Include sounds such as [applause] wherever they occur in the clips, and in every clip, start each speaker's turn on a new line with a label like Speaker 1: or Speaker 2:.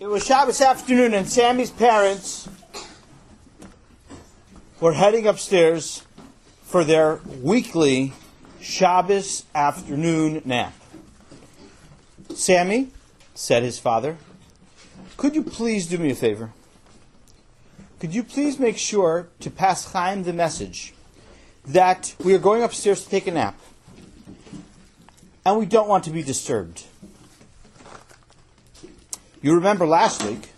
Speaker 1: It was Shabbos afternoon, and Sammy's parents were heading upstairs for their weekly Shabbos afternoon nap. Sammy, said his father, could you please do me a favor? Could you please make sure to pass Chaim the message that we are going upstairs to take a nap and we don't want to be disturbed? You remember last week?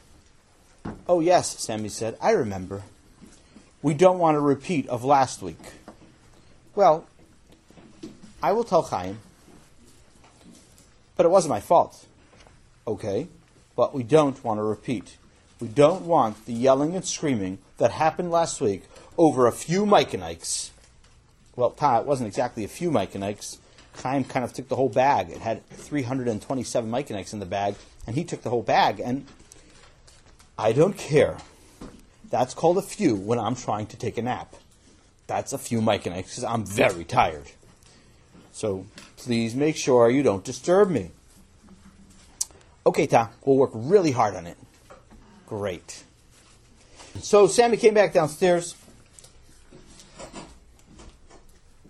Speaker 1: Oh, yes, Sammy said. I remember. We don't want a repeat of last week. Well, I will tell Chaim. But it wasn't my fault. Okay, but we don't want a repeat. We don't want the yelling and screaming that happened last week over a few Mike and Ikes. Well, Ta, it wasn't exactly a few Mike and Ikes. Chaim kind of took the whole bag. It had 327 Mike and Ikes in the bag, and he took the whole bag. And I don't care. That's called a few when I'm trying to take a nap. That's a few Mike and Ikes because I'm very tired. So please make sure you don't disturb me. Okay, Ta, we'll work really hard on it. Great. So Sammy came back downstairs.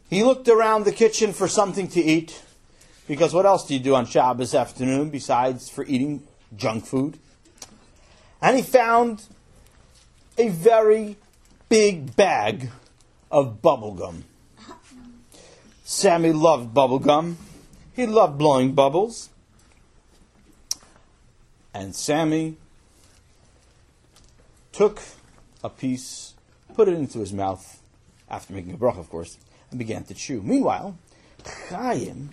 Speaker 1: He looked around the kitchen for something to eat, because what else do you do on Shabbos afternoon besides for eating junk food? And he found a very big bag of bubble gum. Sammy loved bubble gum. He loved blowing bubbles. And Sammy took a piece, put it into his mouth, after making a bracha, of course, and began to chew. Meanwhile, Chaim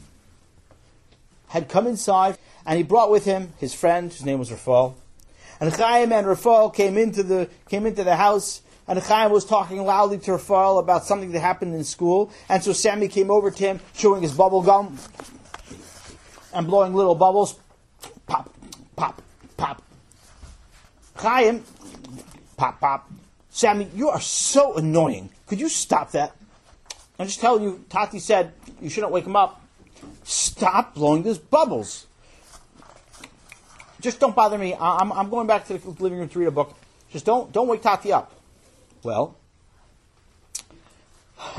Speaker 1: had come inside, and he brought with him his friend, whose name was Rafal. And Chaim and Rafal came into the came into the house, and Chaim was talking loudly to Rafal about something that happened in school. And so Sammy came over to him, chewing his bubble gum and blowing little bubbles. Pop, pop, pop. Chaim, pop, pop. Sammy, you are so annoying. Could you stop that? I'm just telling you, Tati said you shouldn't wake him up. Stop blowing those bubbles. Just don't bother me. I'm, I'm going back to the living room to read a book. Just don't don't wake Tati up. Well, [sighs]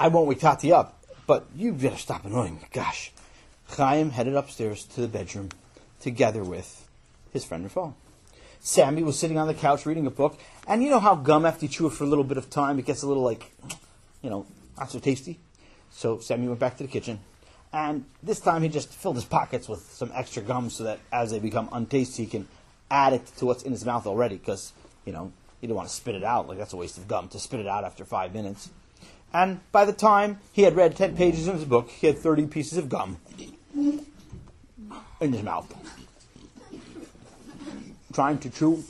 Speaker 1: I won't wake Tati up, but you better stop annoying me. Gosh. Chaim headed upstairs to the bedroom together with his friend Rafal. Sammy was sitting on the couch reading a book, and you know how gum, after you chew it for a little bit of time, it gets a little like, you know, not so tasty. So Sammy went back to the kitchen, and this time he just filled his pockets with some extra gum so that as they become untasty, he can add it to what's in his mouth already, because, you know, you don't want to spit it out. Like, that's a waste of gum to spit it out after five minutes. And by the time he had read 10 pages in his book, he had 30 pieces of gum in his mouth. Trying to chew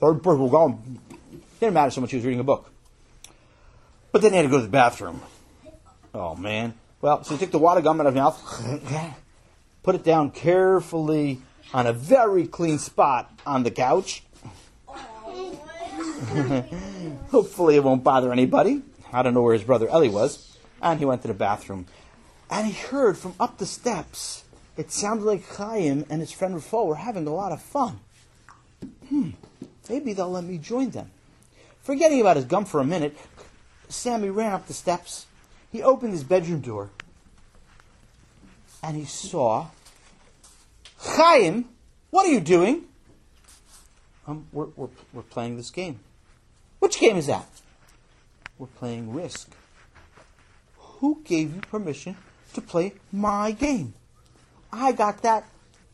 Speaker 1: third purple gum. Didn't matter so much he was reading a book. But then he had to go to the bathroom. Oh, man. Well, so he took the water gum out of his mouth, [laughs] put it down carefully on a very clean spot on the couch. [laughs] Hopefully it won't bother anybody. I don't know where his brother Ellie was. And he went to the bathroom. And he heard from up the steps, it sounded like Chaim and his friend Rafal were having a lot of fun. Hmm, maybe they'll let me join them. Forgetting about his gum for a minute, Sammy ran up the steps. He opened his bedroom door. And he saw Chaim, what are you doing? Um, we're, we're, we're playing this game. Which game is that? We're playing Risk. Who gave you permission to play my game? I got that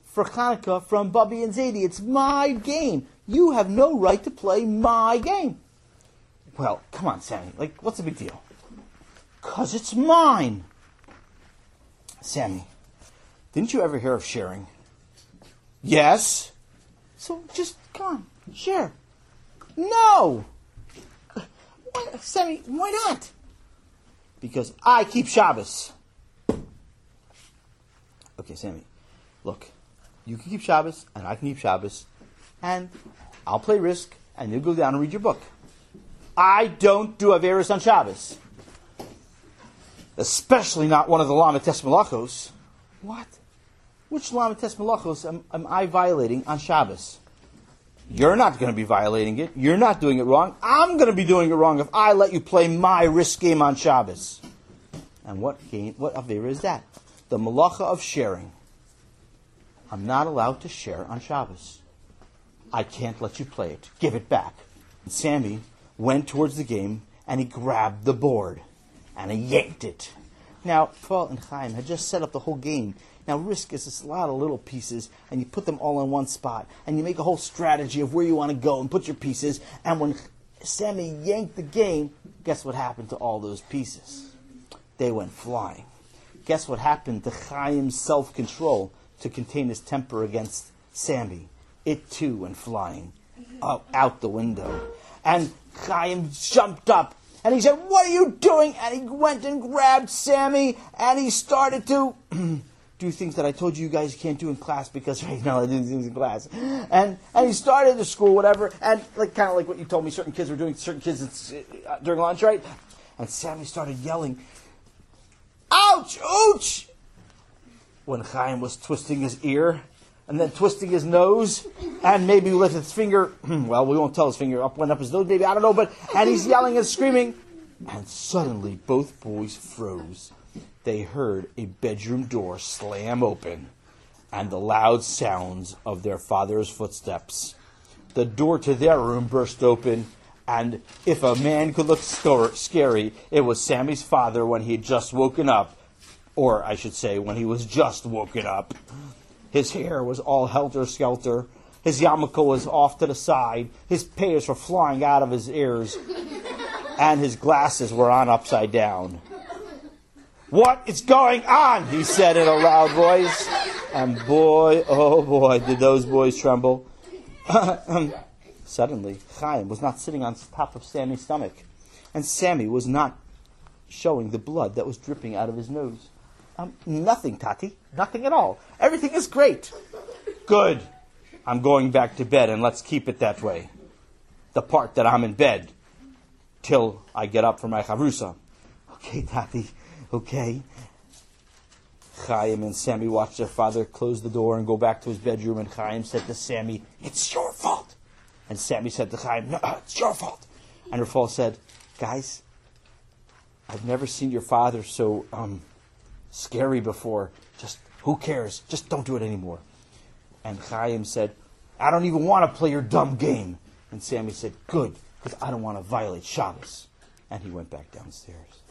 Speaker 1: for Hanukkah from Bubby and Zadie. It's my game. You have no right to play my game. Well, come on, Sammy. Like, what's the big deal? Because it's mine. Sammy, didn't you ever hear of sharing? Yes. So just, come on, share. No! Why, Sammy, why not? Because I keep Shabbos. Okay, Sammy, look, you can keep Shabbos, and I can keep Shabbos, and I'll play Risk, and you go down and read your book. I don't do Averis on Shabbos. Especially not one of the Lama Malachos. What? which Lamed Tes Malachos am, am I violating on Shabbos? You're not going to be violating it. You're not doing it wrong. I'm going to be doing it wrong if I let you play my risk game on Shabbos. And what game, what Avera is that? The Malacha of sharing. I'm not allowed to share on Shabbos. I can't let you play it. Give it back. And Sammy went towards the game and he grabbed the board and he yanked it. Now, Paul and Chaim had just set up the whole game. Now, Risk is a lot of little pieces, and you put them all in one spot, and you make a whole strategy of where you want to go and put your pieces. And when Sammy yanked the game, guess what happened to all those pieces? They went flying. Guess what happened to Chaim's self control to contain his temper against Sammy? It too went flying out, out the window. And Chaim jumped up and he said, What are you doing? And he went and grabbed Sammy and he started to [clears throat] do things that I told you you guys can't do in class because [laughs] right now I do things in class. And and he started the school, whatever, and like kind of like what you told me certain kids were doing, certain kids uh, during lunch, right? And Sammy started yelling, Ouch! Ouch! When Chaim was twisting his ear and then twisting his nose, and maybe lifted his finger. [clears throat] Well, we won't tell his finger up, went up his nose, maybe I don't know. But and he's yelling and screaming, and suddenly both boys froze. They heard a bedroom door slam open, and the loud sounds of their father's footsteps. The door to their room burst open, and if a man could look scary, it was Sammy's father when he had just woken up, or I should say, when he was just woken up. His hair was all helter skelter. His yarmulke was off to the side. His payas were flying out of his ears. And his glasses were on upside down. What is going on? He said in a loud voice. And boy, oh boy, did those boys tremble. [clears throat] Suddenly, Chaim was not sitting on top of Sammy's stomach. And Sammy was not showing the blood that was dripping out of his nose. Um, nothing, Tati. Nothing at all. Everything is great. Good. I'm going back to bed, and let's keep it that way. The part that I'm in bed till I get up for my chavrusa. Okay, Tati. Okay. Chaim and Sammy watched their father close the door and go back to his bedroom, and Chaim said to Sammy, It's your fault. And Sammy said to Chaim, No, it's your fault. And Rafal said, Guys, I've never seen your father so um, scary before. Just, who cares? Just don't do it anymore. And Chaim said, I don't even want to play your dumb game. And Sammy said, Good, because I don't want to violate Shabbos. And he went back downstairs.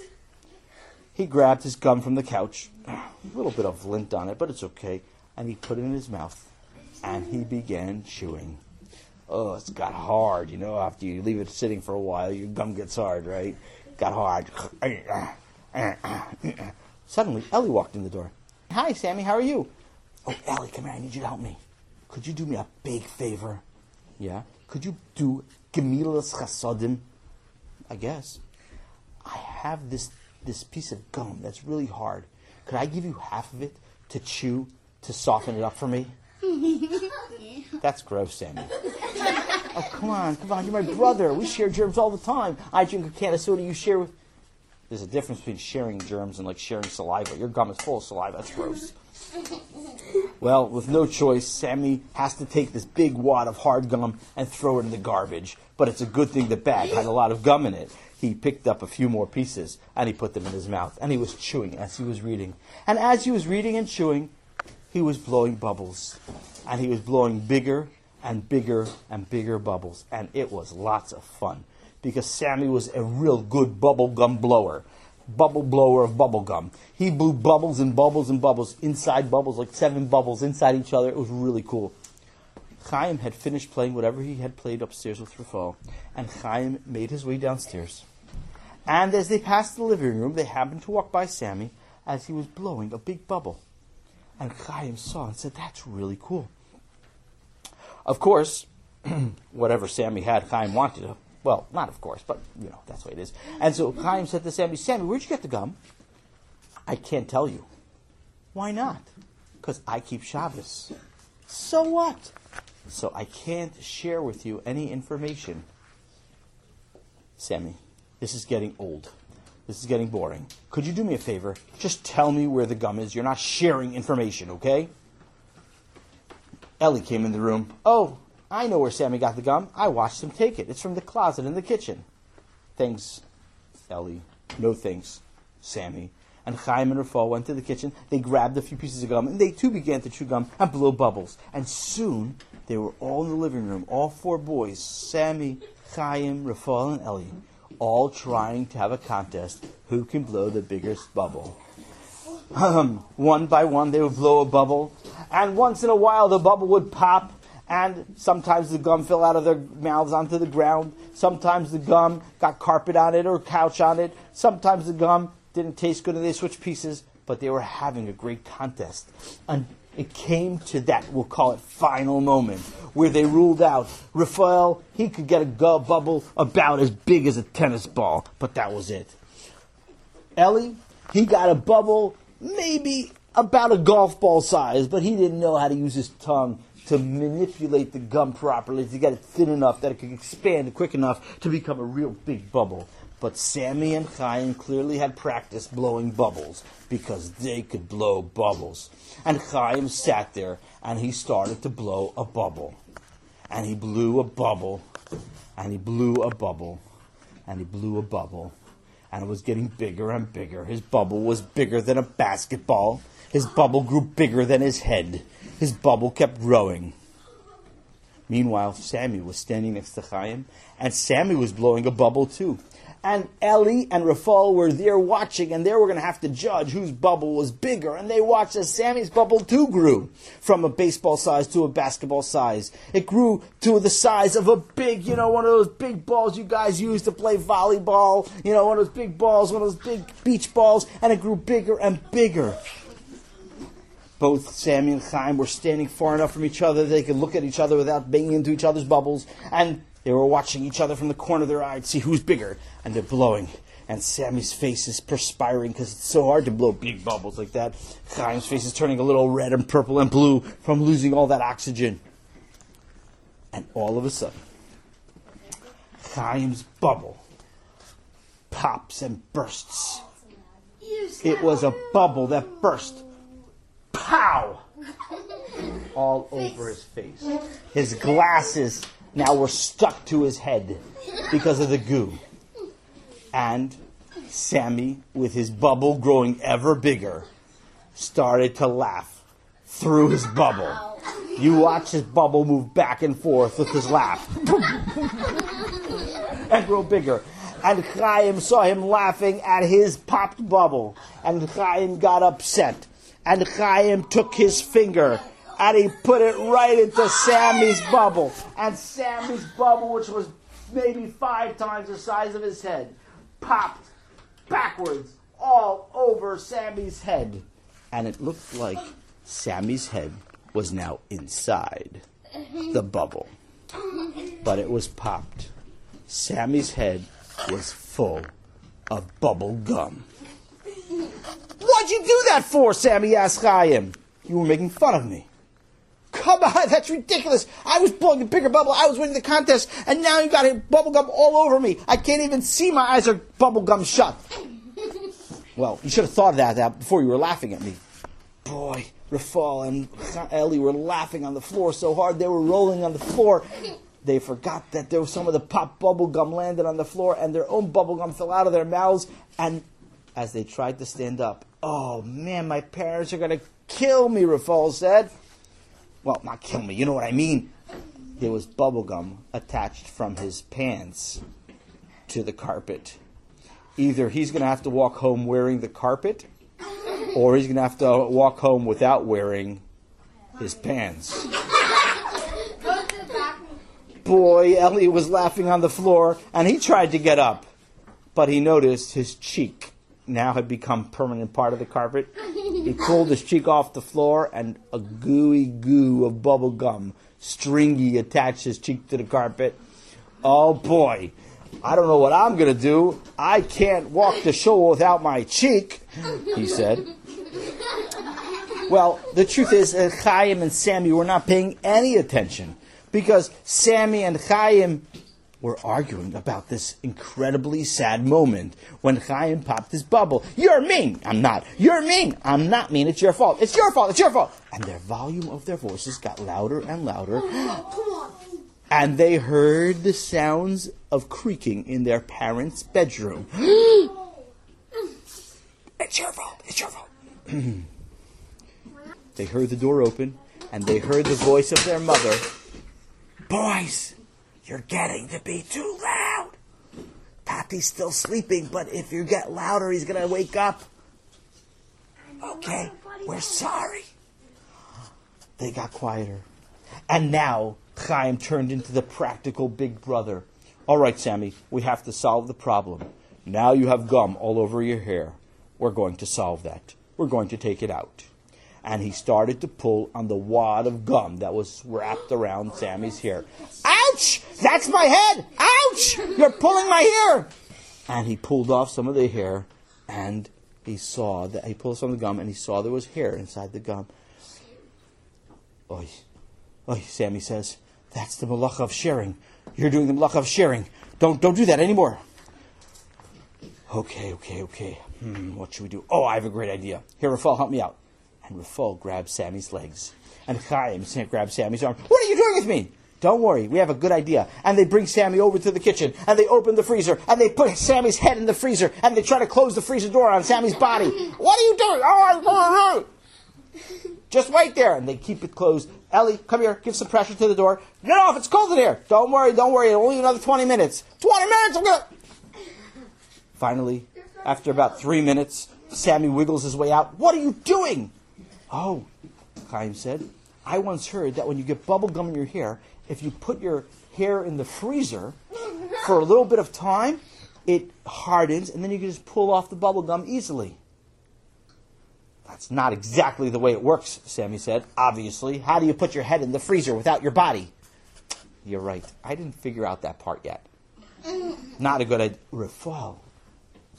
Speaker 1: He grabbed his gum from the couch, a little bit of lint on it, but it's okay, and he put it in his mouth, and he began chewing. Oh, it's got hard, you know, after you leave it sitting for a while, your gum gets hard, right? Got hard. Suddenly, Ellie walked in the door. Hi, Sammy, how are you? Oh, Ellie, come here, I need you to help me. Could you do me a big favor? Yeah? Could you do Gemilas Chasodim? I guess. I have this, this piece of gum that's really hard. Could I give you half of it to chew to soften it up for me? [laughs] That's gross, Sammy. Oh, come on, come on, you're my brother. We share germs all the time. I drink a can of soda, you share with there's a difference between sharing germs and like sharing saliva. Your gum is full of saliva. That's gross. Well, with no choice, Sammy has to take this big wad of hard gum and throw it in the garbage. But it's a good thing the bag had a lot of gum in it. He picked up a few more pieces and he put them in his mouth. And he was chewing as he was reading. And as he was reading and chewing, he was blowing bubbles. And he was blowing bigger and bigger and bigger bubbles. And it was lots of fun because Sammy was a real good bubble gum blower. Bubble blower of bubble gum. He blew bubbles and bubbles and bubbles inside bubbles, like seven bubbles inside each other. It was really cool. Chaim had finished playing whatever he had played upstairs with Rafal, and Chaim made his way downstairs. And as they passed the living room, they happened to walk by Sammy as he was blowing a big bubble. And Chaim saw and said, That's really cool. Of course, [clears throat] whatever Sammy had, Chaim wanted. Well, not of course, but you know, that's the way it is. And so Chaim said to Sammy, Sammy, where'd you get the gum? I can't tell you. Why not? Because I keep Shabbos. So what? So I can't share with you any information. Sammy, this is getting old. This is getting boring. Could you do me a favor? Just tell me where the gum is. You're not sharing information, okay? Ellie came in the room. Oh, I know where Sammy got the gum. I watched him take it. It's from the closet in the kitchen. Thanks, Ellie. No thanks, Sammy. And Chaim and Rafal went to the kitchen. They grabbed a few pieces of gum, and they too began to chew gum and blow bubbles. And soon they were all in the living room, all four boys, Sammy, Chaim, Rafal, and Ellie, all trying to have a contest who can blow the biggest bubble. [laughs] One by one, they would blow a bubble, and once in a while, the bubble would pop, and sometimes the gum fell out of their mouths onto the ground. Sometimes the gum got carpet on it or couch on it. Sometimes the gum didn't taste good and they switched pieces, but they were having a great contest. And it came to that, we'll call it final moment, where they ruled out Raphael, he could get a gum bubble about as big as a tennis ball, but that was it. Ellie, he got a bubble maybe about a golf ball size, but he didn't know how to use his tongue to manipulate the gum properly to get it thin enough that it could expand quick enough to become a real big bubble. But Sammy and Chaim clearly had practiced blowing bubbles because they could blow bubbles. And Chaim sat there and he started to blow a bubble. And he blew a bubble, and he blew a bubble, and he blew a bubble. And it was getting bigger and bigger. His bubble was bigger than a basketball. His bubble grew bigger than his head. His bubble kept growing. Meanwhile, Sammy was standing next to Chaim, and Sammy was blowing a bubble too. And Ellie and Rafal were there watching, and they were going to have to judge whose bubble was bigger. And they watched as Sammy's bubble too grew from a baseball size to a basketball size. It grew to the size of a big, you know, one of those big balls you guys use to play volleyball. You know, one of those big balls, one of those big beach balls, and it grew bigger and bigger. Both Sammy and Chaim were standing far enough from each other that they could look at each other without banging into each other's bubbles, and they were watching each other from the corner of their eye to see who's bigger, and they're blowing. And Sammy's face is perspiring because it's so hard to blow big bubbles like that. Chaim's face is turning a little red and purple and blue from losing all that oxygen. And all of a sudden, Chaim's bubble pops and bursts. It was a bubble that burst. Pow! All over his face. His glasses now were stuck to his head because of the goo. And Sammy, with his bubble growing ever bigger, started to laugh through his bubble. You watch his bubble move back and forth with his laugh and grow bigger. And Chaim saw him laughing at his popped bubble. And Chaim got upset. And Chaim took his finger and he put it right into Sammy's bubble. And Sammy's bubble, which was maybe five times the size of his head, popped backwards all over Sammy's head. And it looked like Sammy's head was now inside the bubble. But it was popped. Sammy's head was full of bubble gum. What'd you do that for? Sammy asked Chaim. You were making fun of me. Come on, [laughs] that's ridiculous. I was blowing a bigger bubble. I was winning the contest, and now you got bubble gum all over me. I can't even see. My eyes are bubble gum shut. [laughs] well, you should have thought of that, that before you were laughing at me. Boy, Rafal and Ellie were laughing on the floor so hard they were rolling on the floor. They forgot that there was some of the pop bubble gum landed on the floor, and their own bubble gum fell out of their mouths. And as they tried to stand up, oh man, my parents are to kill me. Rafal said well, not kill me, you know what I mean. There was bubblegum attached from his pants to the carpet. Either he's to have to walk home wearing the carpet, or he's to have to walk home without wearing his pants. Boy, Elliot was laughing on the floor, and he tried to get up, but he noticed his cheek now had become permanent part of the carpet. He pulled his cheek off the floor, and a gooey goo of bubble gum, stringy, attached his cheek to the carpet. Oh boy, I don't know what I'm going to do. I can't walk the show without my cheek, he said. Well, the truth is that Chaim and Sammy were not paying any attention because Sammy and Chaim were arguing about this incredibly sad moment when Chaim popped his bubble. You're mean. I'm not. You're mean. I'm not mean. It's your fault. It's your fault. It's your fault. And their volume of their voices got louder and louder. [gasps] And they heard the sounds of creaking in their parents' bedroom. [gasps] it's your fault. It's your fault. [clears throat] they heard the door open and they heard the voice of their mother. Boys, you're getting to be too loud. Papi's still sleeping, but if you get louder, he's going to wake up. Okay, we're sorry. They got quieter. And now Chaim turned into the practical big brother. All right, Sammy, we have to solve the problem. Now you have gum all over your hair. We're going to solve that. We're going to take it out and he started to pull on the wad of gum that was wrapped around Sammy's hair. Ouch! That's my head! Ouch! You're pulling my hair! And he pulled off some of the hair, and he saw that he pulled some of the gum, and he saw there was hair inside the gum. Oi, oi, Sammy says, that's the malacha of sharing. You're doing the malacha of sharing. Don't don't do that anymore. Okay, okay, okay. Hmm, what should we do? Oh, I have a great idea. Here, Rafal, help me out. And Rafal grabs Sammy's legs. And Chaim grabs Sammy's arm. What are you doing with me? Don't worry, we have a good idea. And they bring Sammy over to the kitchen, and they open the freezer, and they put Sammy's head in the freezer, and they try to close the freezer door on Sammy's body. [laughs] What are you doing? Oh, oh, oh. Just wait there. And they keep it closed. Ellie, come here, give some pressure to the door. Get off, it's cold in here. Don't worry, don't worry, only another 20 minutes. 20 minutes, I'm gonna. Finally, after about three minutes, Sammy wiggles his way out. What are you doing? Oh, Chaim said, I once heard that when you get bubble gum in your hair, if you put your hair in the freezer for a little bit of time, it hardens, and then you can just pull off the bubble gum easily. That's not exactly the way it works, Sammy said. Obviously. How do you put your head in the freezer without your body? You're right. I didn't figure out that part yet. Not a good idea. Rafal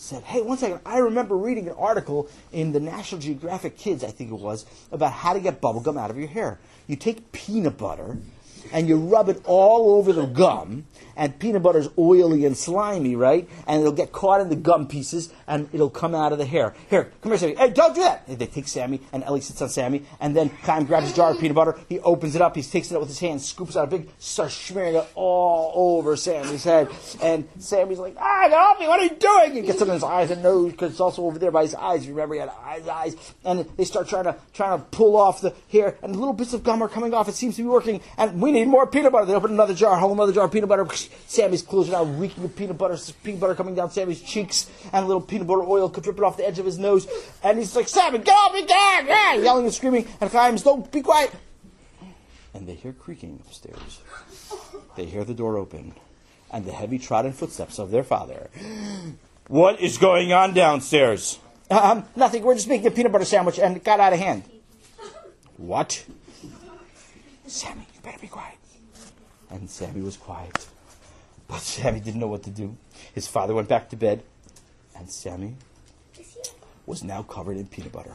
Speaker 1: said, Hey, one second, I remember reading an article in the National Geographic Kids, I think it was, about how to get bubblegum out of your hair. You take peanut butter and you rub it all over the gum, and peanut butter's oily and slimy, right? And it'll get caught in the gum pieces, and it'll come out of the hair. Here, come here, Sammy. Hey, don't do that! And they take Sammy, and Ellie sits on Sammy, and then Chaim grabs a jar of peanut butter, he opens it up, he takes it out with his hand, scoops out a big, starts smearing it all over Sammy's head. And Sammy's like, ah, off me, what are you doing? He gets it in his eyes and nose, because it's also over there by his eyes. Remember, he had eyes, eyes. And they start trying to, trying to pull off the hair, and little bits of gum are coming off. It seems to be working, and we need more peanut butter. They open another jar, whole another jar of peanut butter. Sammy's clothes are now reeking of peanut butter, peanut butter coming down Sammy's cheeks, and a little peanut butter oil dripping off the edge of his nose. And he's like, Sammy, get off me, get! Yeah! Yelling and screaming, and Chaim's, don't be quiet. And they hear creaking upstairs. They hear the door open, and the heavy trodden footsteps of their father. What is going on downstairs? Um, nothing. We're just making a peanut butter sandwich, and it got out of hand. What? Sammy, better be quiet. And Sammy was quiet. But Sammy didn't know what to do. His father went back to bed, and Sammy was now covered in peanut butter.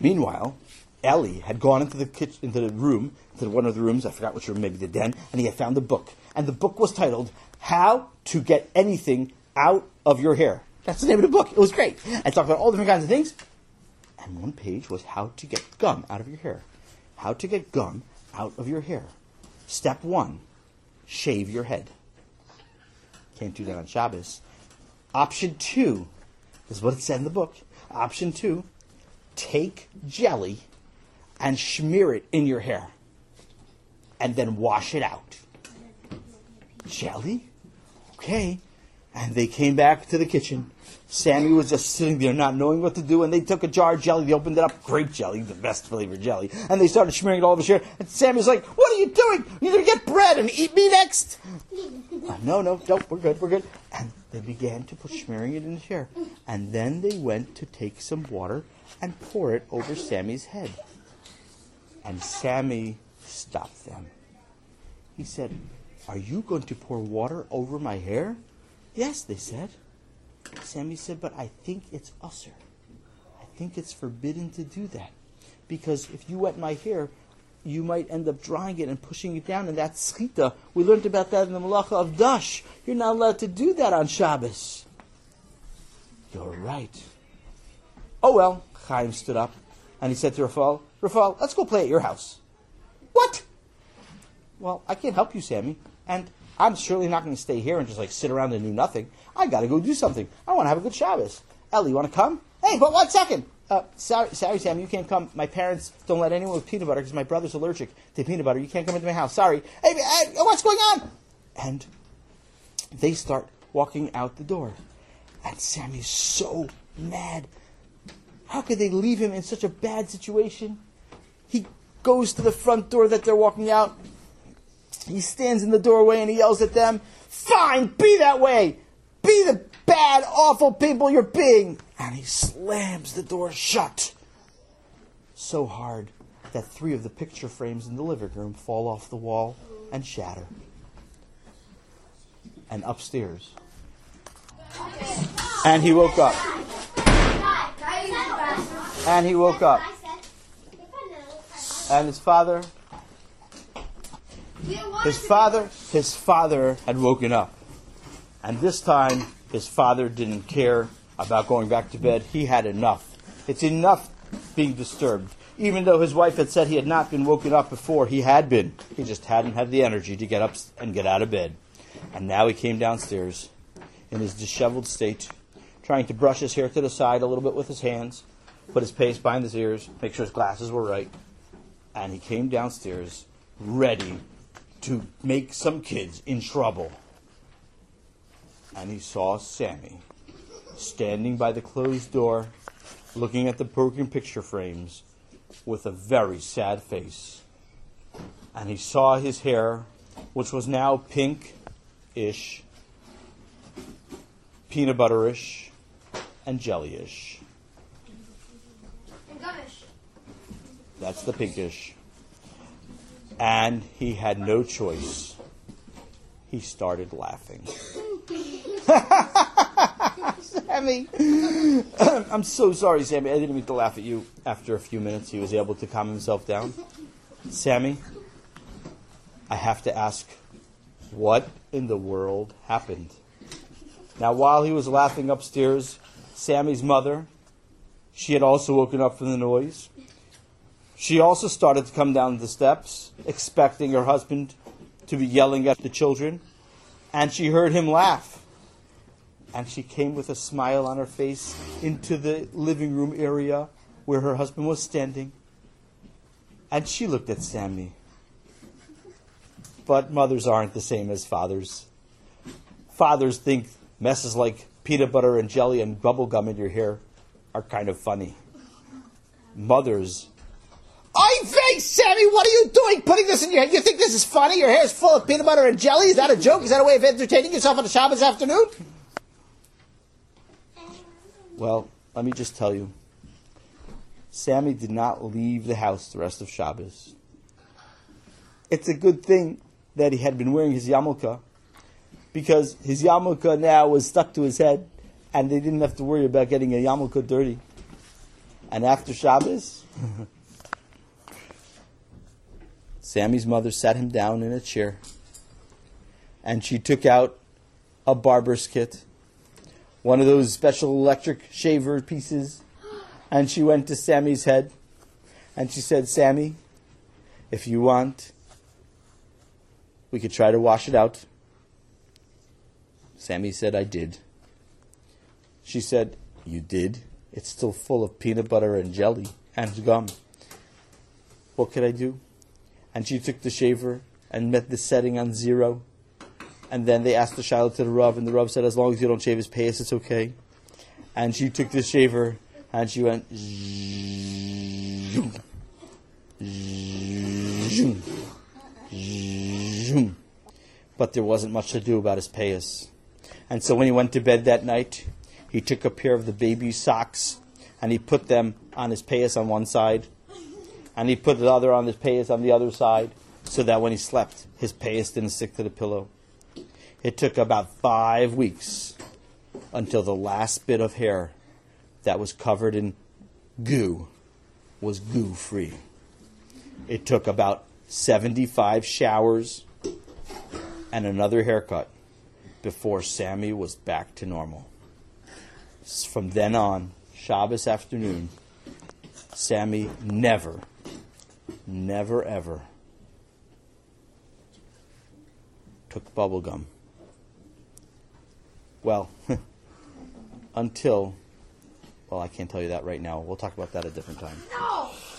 Speaker 1: Meanwhile, Ellie had gone into the kitchen, into the room, into one of the rooms, I forgot which room, maybe the den, and he had found a book. And the book was titled How to Get Anything Out of Your Hair. That's the name of the book. It was great. And talked about all different kinds of things. And one page was how to get gum out of your hair. How to get gum out of your hair. Step one, shave your head. Can't do that on Shabbos. Option two is what it said in the book. Option two, take jelly and smear it in your hair. And then wash it out. Jelly? Okay. And they came back to the kitchen. Sammy was just sitting there not knowing what to do, and they took a jar of jelly, they opened it up, grape jelly, the best flavor jelly, and they started smearing it all over hair. And Sammy's like, What are you doing? You're going to get bread and eat me next? uh, no, no, don't, we're good, we're good. And they began to put smearing it in his hair. And then they went to take some water and pour it over Sammy's head. And Sammy stopped them. He said, Are you going to pour water over my hair? Yes, they said. Sammy said, but I think it's usser. I think it's forbidden to do that. Because if you wet my hair, you might end up drying it and pushing it down, and that's schita. We learned about that in the malacha of dash. You're not allowed to do that on Shabbos. You're right. Oh well, Chaim stood up and he said to Rafal, Rafal, let's go play at your house. What? Well, I can't help you, Sammy. And I'm surely not going to stay here and just like sit around and do nothing. I got to go do something. I want to have a good Shabbos. Ellie, you want to come? Hey, but one second. Uh, sorry, sorry, Sam, you can't come. My parents don't let anyone with peanut butter because my brother's allergic to peanut butter. You can't come into my house. Sorry. Hey, hey, what's going on? And they start walking out the door. And Sam is so mad. How could they leave him in such a bad situation? He goes to the front door that they're walking out. He stands in the doorway and he yells at them, Fine, be that way! Be the bad, awful people you're being! And he slams the door shut so hard that three of the picture frames in the living room fall off the wall and shatter. And upstairs. And he woke up. And he woke up. And his father his father his father had woken up. And this time his father didn't care about going back to bed. He had enough. It's enough being disturbed. Even though his wife had said he had not been woken up before, he had been. He just hadn't had the energy to get up and get out of bed. And now he came downstairs in his disheveled state, trying to brush his hair to the side a little bit with his hands, put his paste behind his ears, make sure his glasses were right. And he came downstairs ready to make some kids in trouble. And he saw Sammy standing by the closed door, looking at the broken picture frames with a very sad face. And he saw his hair, which was now pink ish, peanut butterish, and jellyish.
Speaker 2: And gummish.
Speaker 1: That's the pinkish. And he had no choice. He started laughing. [laughs] Sammy! [clears throat] I'm so sorry, Sammy. I didn't mean to laugh at you. After a few minutes, he was able to calm himself down. Sammy, I have to ask, what in the world happened? Now, while he was laughing upstairs, Sammy's mother, she had also woken up from the noise. She also started to come down the steps, expecting her husband to be yelling at the children, and she heard him laugh. And she came with a smile on her face into the living room area where her husband was standing. And she looked at Sammy. But mothers aren't the same as fathers. Fathers think messes like peanut butter and jelly and bubble gum in your hair are kind of funny. Mothers. I think, Sammy, what are you doing putting this in your head? You think this is funny? Your hair is full of peanut butter and jelly? Is that a joke? Is that a way of entertaining yourself on a Shabbos afternoon? Well, let me just tell you. Sammy did not leave the house the rest of Shabbos. It's a good thing that he had been wearing his yarmulke because his yarmulke now was stuck to his head and they didn't have to worry about getting a yarmulke dirty. And after Shabbos, [laughs] Sammy's mother sat him down in a chair and she took out a barber's kit, one of those special electric shaver pieces, and she went to Sammy's head and she said, Sammy, if you want, we could try to wash it out. Sammy said, I did. She said, You did? It's still full of peanut butter and jelly and gum. What could I do? And she took the shaver and met the setting on zero. And then they asked the shaila to the Rav, and the Rav said, As long as you don't shave his payas, it's okay. And she took the shaver and she went, zoom, zoom, zoom. But there wasn't much to do about his payas. And so when he went to bed that night, he took a pair of the baby's socks and he put them on his payas on one side, and he put the other on his payas on the other side, so that when he slept, his payas didn't stick to the pillow. It took about five weeks until the last bit of hair that was covered in goo was goo free. It took about 75 showers and another haircut before Sammy was back to normal. From then on, Shabbos afternoon, Sammy never, never ever took bubble gum. Well, [laughs] until, well, I can't tell you that right now. We'll talk about that a different time.
Speaker 2: No!